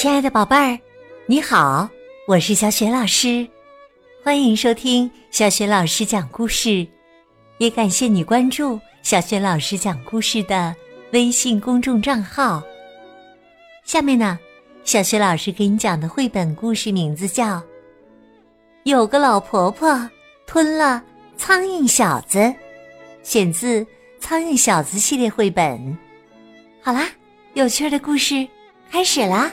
亲爱的宝贝儿，你好，我是小雪老师，欢迎收听小雪老师讲故事，也感谢你关注小雪老师讲故事的微信公众账号。下面呢，小雪老师给你讲的绘本故事名字叫《有个老婆婆吞了苍蝇小子》，选自《苍蝇小子》系列绘本。好啦，有趣的故事开始啦！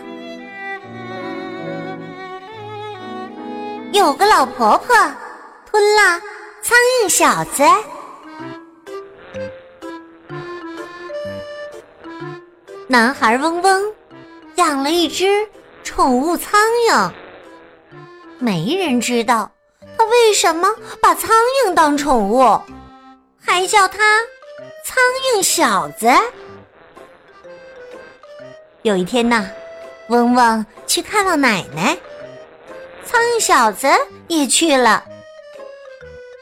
有个老婆婆吞了苍蝇小子。男孩嗡嗡养了一只宠物苍蝇，没人知道他为什么把苍蝇当宠物，还叫他苍蝇小子。有一天呢，嗡嗡去看望奶奶。苍蝇小子也去了。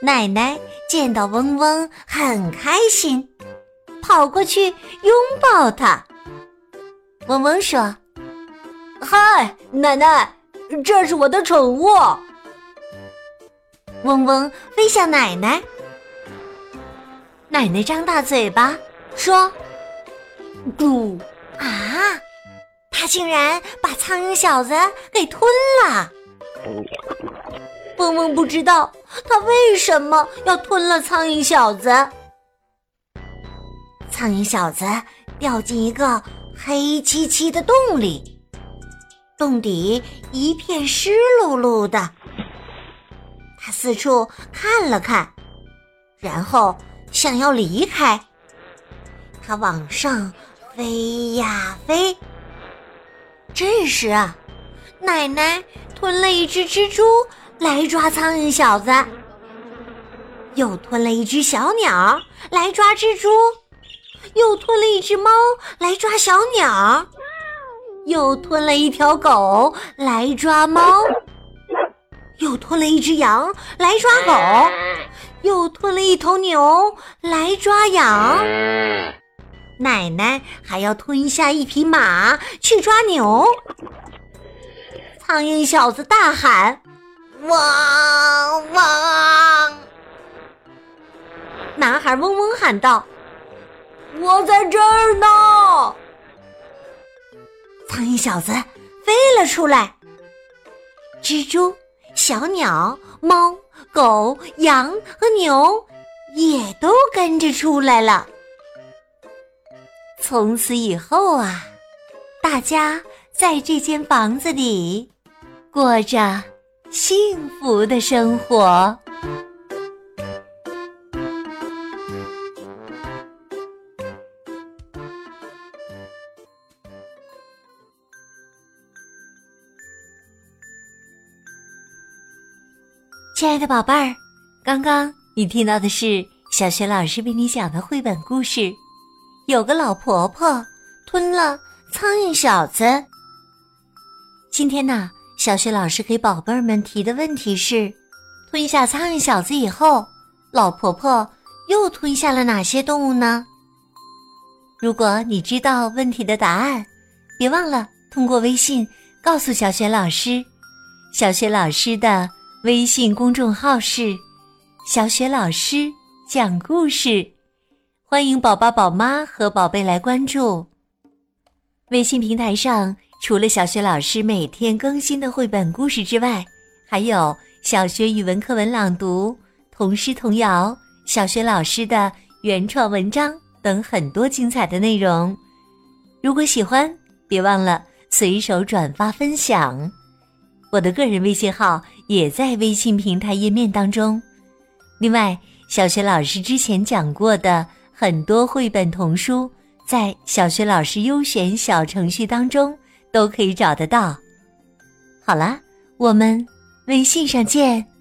奶奶见到嗡嗡很开心，跑过去拥抱他。嗡嗡说：“嗨，奶奶，这是我的宠物。”嗡嗡飞向奶奶。奶奶张大嘴巴说：“嘟啊！他竟然把苍蝇小子给吞了。”嗡嗡不知道他为什么要吞了苍蝇小子。苍蝇小子掉进一个黑漆漆的洞里，洞底一片湿漉漉的。他四处看了看，然后想要离开。他往上飞呀飞。这时啊，奶奶。吞了一只蜘蛛来抓苍蝇小子，又吞了一只小鸟来抓蜘蛛，又吞了一只猫来抓小鸟，又吞了一条狗来抓猫，又吞了一只羊来抓狗，又吞了一头牛来抓羊。奶奶还要吞下一匹马去抓牛。苍蝇小子大喊：“汪汪！”男孩嗡嗡喊道：“我在这儿呢！”苍蝇小子飞了出来，蜘蛛、小鸟、猫、狗、羊和牛也都跟着出来了。从此以后啊，大家在这间房子里。过着幸福的生活。亲爱的宝贝儿，刚刚你听到的是小学老师为你讲的绘本故事。有个老婆婆吞了苍蝇小子。今天呢？小雪老师给宝贝儿们提的问题是：吞下苍蝇小子以后，老婆婆又吞下了哪些动物呢？如果你知道问题的答案，别忘了通过微信告诉小雪老师。小雪老师的微信公众号是“小雪老师讲故事”，欢迎宝宝、宝妈和宝贝来关注。微信平台上。除了小学老师每天更新的绘本故事之外，还有小学语文课文朗读、童诗童谣、小学老师的原创文章等很多精彩的内容。如果喜欢，别忘了随手转发分享。我的个人微信号也在微信平台页面当中。另外，小学老师之前讲过的很多绘本童书，在小学老师优选小程序当中。都可以找得到。好了，我们微信上见。